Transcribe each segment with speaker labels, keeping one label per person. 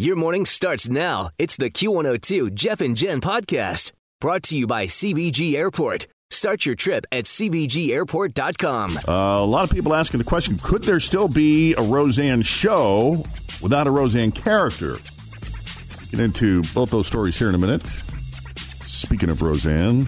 Speaker 1: Your morning starts now. It's the Q102 Jeff and Jen podcast brought to you by CVG Airport. Start your trip at CVGAirport.com.
Speaker 2: Uh, a lot of people asking the question could there still be a Roseanne show without a Roseanne character? Get into both those stories here in a minute. Speaking of Roseanne,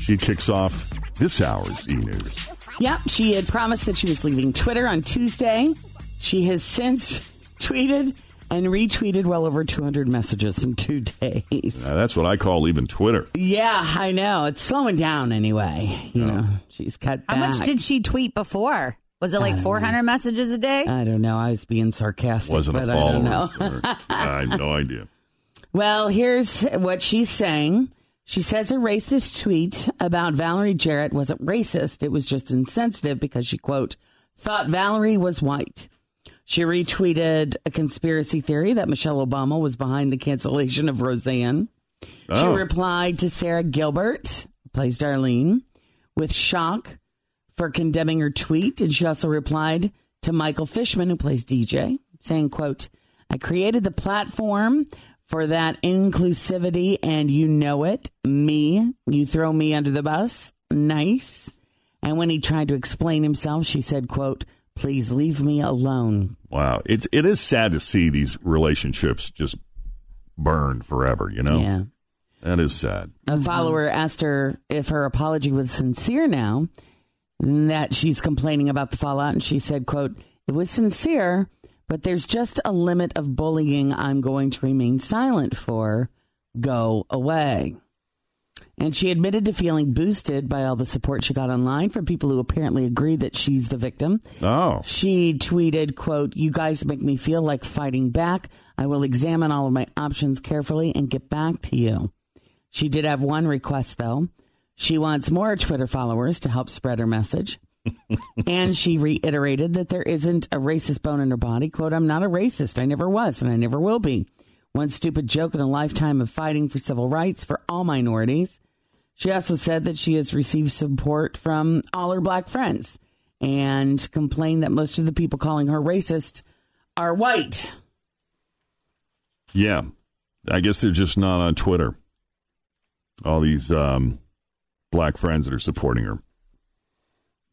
Speaker 2: she kicks off this hour's e news.
Speaker 3: Yep, she had promised that she was leaving Twitter on Tuesday. She has since tweeted and retweeted well over 200 messages in two days.
Speaker 2: Now, that's what I call leaving Twitter.
Speaker 3: Yeah, I know. It's slowing down anyway. You know, she's cut back.
Speaker 4: How much did she tweet before? Was it like 400 messages a day?
Speaker 3: I don't know. I was being sarcastic.
Speaker 2: Wasn't a
Speaker 3: but
Speaker 2: follower.
Speaker 3: I don't know.
Speaker 2: for. I had no idea.
Speaker 3: Well, here's what she's saying. She says her racist tweet about Valerie Jarrett wasn't racist. It was just insensitive because she, quote, thought Valerie was white. She retweeted a conspiracy theory that Michelle Obama was behind the cancellation of Roseanne. She
Speaker 2: Oh.
Speaker 3: replied to Sara Gilbert, who plays Darlene, with shock for condemning her tweet. And she also replied to Michael Fishman, who plays DJ, saying, quote, I created the platform for that inclusivity and you know it. Me, you throw me under the bus. Nice. And when he tried to explain himself, she said, quote, please leave me alone.
Speaker 2: Wow. It's, it is sad to see these relationships just burn forever, you know?
Speaker 3: Yeah.
Speaker 2: That is sad.
Speaker 3: A follower asked her if her apology was sincere now, that she's complaining about the fallout, and she said, quote, it was sincere, but there's just a limit of bullying I'm going to remain silent for. Go away. And she admitted to feeling boosted by all the support she got online from people who apparently agree that she's the victim.
Speaker 2: Oh.
Speaker 3: She tweeted, quote, You guys make me feel like fighting back. I will examine all of my options carefully and get back to you. She did have one request, though. She wants more Twitter followers to help spread her message. and she reiterated that there isn't a racist bone in her body. Quote, I'm not a racist. I never was, and I never will be. One stupid joke in a lifetime of fighting for civil rights for all minorities. She also said that she has received support from all her black friends and complained that most of the people calling her racist are white.
Speaker 2: Yeah. I guess they're just not on Twitter. All these um, black friends that are supporting her.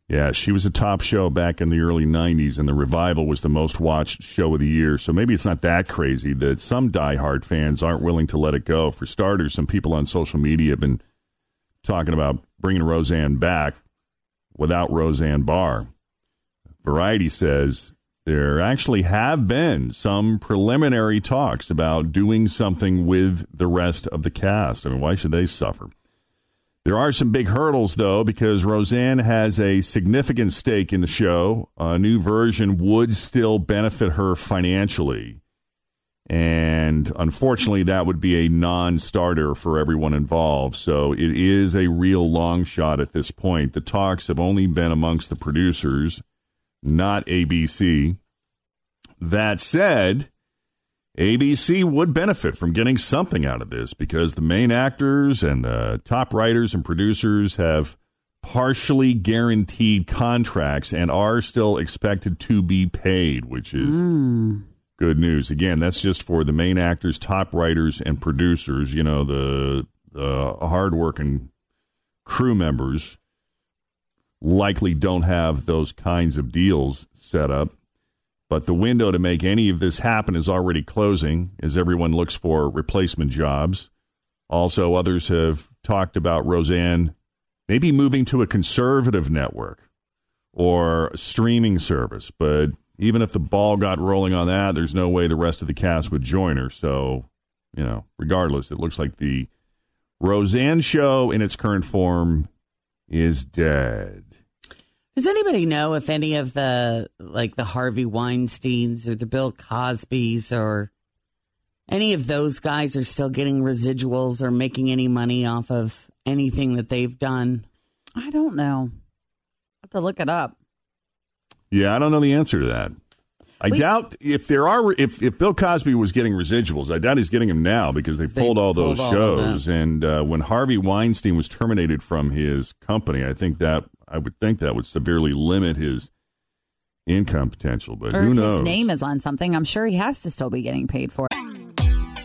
Speaker 2: Yeah, she was a top show back in the early 90s, and the revival was the most watched show of the year. So maybe it's not that crazy that some diehard fans aren't willing to let it go. For starters, some people on social media have been talking about bringing Roseanne back without Roseanne Barr. Variety says there actually have been some preliminary talks about doing something with the rest of the cast. I mean, why should they suffer? There are some big hurdles, though, because Roseanne has a significant stake in the show. A new version would still benefit her financially. And unfortunately, that would be a non starter for everyone involved. So it is a real long shot at this point. The talks have only been amongst the producers, not ABC. That said, ABC would benefit from getting something out of this because the main actors and the top writers and producers have partially guaranteed contracts and are still expected to be paid, which is hmm. Good news. Again, that's just for the main actors, top writers, and producers. You know, the the hardworking crew members likely don't have those kinds of deals set up. But the window to make any of this happen is already closing as everyone looks for replacement jobs. Also, others have talked about Roseanne maybe moving to a conservative network or a streaming service. But even if the ball got rolling on that, there's no way the rest of the cast would join her. So, you know, regardless, it looks like the Roseanne show in its current form is dead.
Speaker 3: Does anybody know if any of the like the Harvey Weinsteins or the Bill Cosbys or any of those guys are still getting residuals or making any money off of anything that they've done?
Speaker 4: I don't know. To look it up.
Speaker 2: Yeah, I don't know the answer to that. I
Speaker 4: We-
Speaker 2: doubt if there are if if Bill Cosby was getting residuals, I doubt he's getting them now because they
Speaker 3: They
Speaker 2: pulled all
Speaker 3: pulled
Speaker 2: those
Speaker 3: all
Speaker 2: shows. And uh, when Harvey Weinstein was terminated from his company, I think that I would think that would severely limit his income potential. But
Speaker 4: Or
Speaker 2: who
Speaker 4: if
Speaker 2: knows?
Speaker 4: his name is on something, I'm sure he has to still be getting paid for it.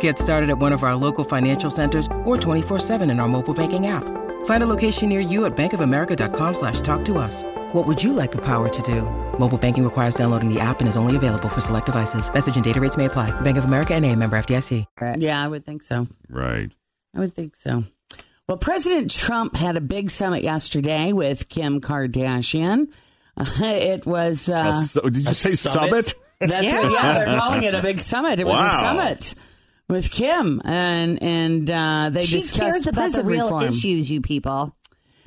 Speaker 5: Get started at one of our local financial centers or 24-7 in our mobile banking app. Find a location near you at bankofamerica.com slash talk to us. What would you like the power to do? Mobile banking requires downloading the app and is only available for select devices. Message and data rates may apply. Bank of America and a member FDIC.
Speaker 3: Yeah, I would think so.
Speaker 2: right.
Speaker 3: I would think so. Well, President Trump had a big summit yesterday with Kim Kardashian. it was. Uh,
Speaker 2: So, did you say summit?
Speaker 3: That's what, yeah, they're calling it a big summit. It was a summit with Kim, and and uh, they
Speaker 4: she
Speaker 3: discussed
Speaker 4: cares about the real
Speaker 3: reform.
Speaker 4: issues, you people.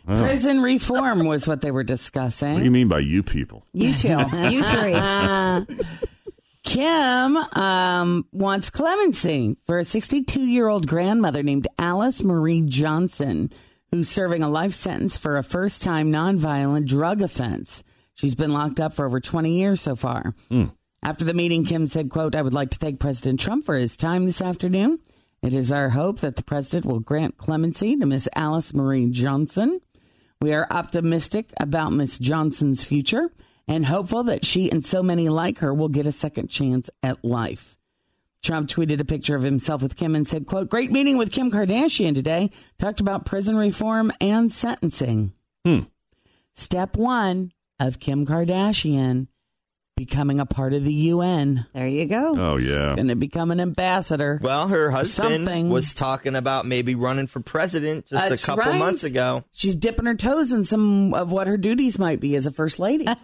Speaker 3: Prison reform was what they were discussing.
Speaker 2: What do you mean by you people?
Speaker 4: You two. you three.
Speaker 3: Uh, Kim um, wants clemency for a 62 year old grandmother named Alice Marie Johnson, who's serving a life sentence for a first time nonviolent drug offense. She's been locked up for over 20 years so far. After the meeting, Kim said, quote, I would like to thank President Trump for his time this afternoon. It is our hope that the president will grant clemency to Miss Alice Marie Johnson. We are optimistic about Miss Johnson's future and hopeful that she and so many like her will get a second chance at life. Trump tweeted a picture of himself with Kim and said, quote, great meeting with Kim Kardashian today. Talked about prison reform and sentencing.
Speaker 2: Hmm.
Speaker 3: Step one of Kim Kardashian becoming a part of the UN.
Speaker 4: There you go.
Speaker 2: Oh yeah.
Speaker 3: Going to become an ambassador.
Speaker 6: Well, her husband was talking about maybe running for president just
Speaker 3: That's
Speaker 6: a couple
Speaker 3: right.
Speaker 6: months ago.
Speaker 3: She's dipping her toes in some of what her duties might be as a first lady.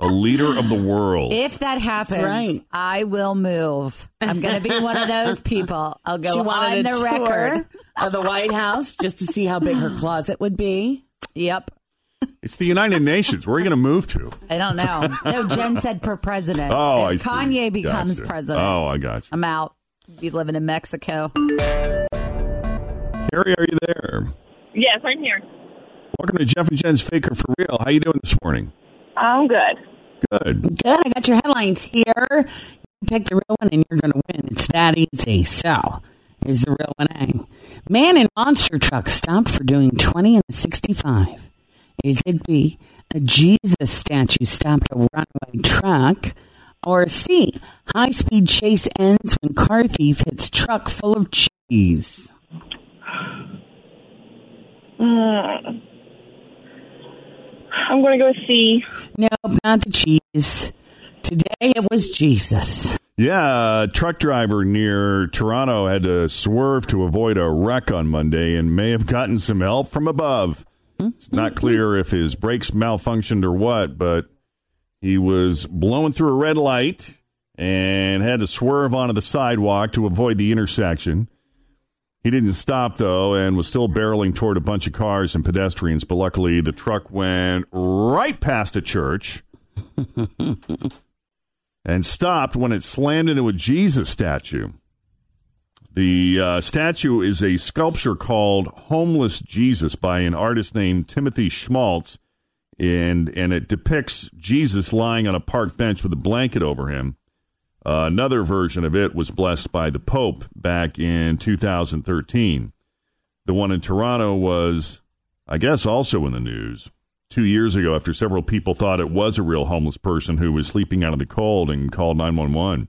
Speaker 2: A leader of the world.
Speaker 4: If that happens,
Speaker 3: right.
Speaker 4: I will move. I'm going to be one of those people. I'll go
Speaker 3: she wanted
Speaker 4: on
Speaker 3: a
Speaker 4: the
Speaker 3: tour
Speaker 4: record.
Speaker 3: of the White House just to see how big her closet would be.
Speaker 4: Yep.
Speaker 2: It's the United Nations. Where are you going to move to?
Speaker 4: I don't know. No, Jen said per president.
Speaker 2: Oh,
Speaker 4: if
Speaker 2: I see.
Speaker 4: Kanye becomes
Speaker 2: Gotcha.
Speaker 4: president,
Speaker 2: Oh, I got you.
Speaker 4: I'm out. Be living in Mexico.
Speaker 2: Carrie, are you there?
Speaker 7: Yes, I'm here.
Speaker 2: Welcome to Jeff and Jen's Faker for Real. How you doing this morning?
Speaker 7: I'm good.
Speaker 2: Good.
Speaker 3: Good. I got your headlines here. You pick the real one and you're going to win. It's that easy. So, is the real one A. Man in monster truck stopped for doing 20 and 65. Is it B, a Jesus statue stopped a runaway truck? Or C, high speed chase ends when car thief hits truck full of cheese?
Speaker 7: Mm. I'm going to go with C.
Speaker 3: Nope, not the cheese. Today it was Jesus.
Speaker 2: Yeah, a truck driver near Toronto had to swerve to avoid a wreck on Monday and may have gotten some help from above. It's not clear if his brakes malfunctioned or what, but he was blowing through a red light and had to swerve onto the sidewalk to avoid the intersection. He didn't stop, though, and was still barreling toward a bunch of cars and pedestrians, but luckily the truck went right past a church and stopped when it slammed into a Jesus statue. The uh, statue is a sculpture called Homeless Jesus by an artist named Timothy Schmalz, and and it depicts Jesus lying on a park bench with a blanket over him. Uh, another version of it was blessed by the Pope back in 2013. The one in Toronto was, I guess, also in the news two years ago after several people thought it was a real homeless person who was sleeping out in the cold and called 911.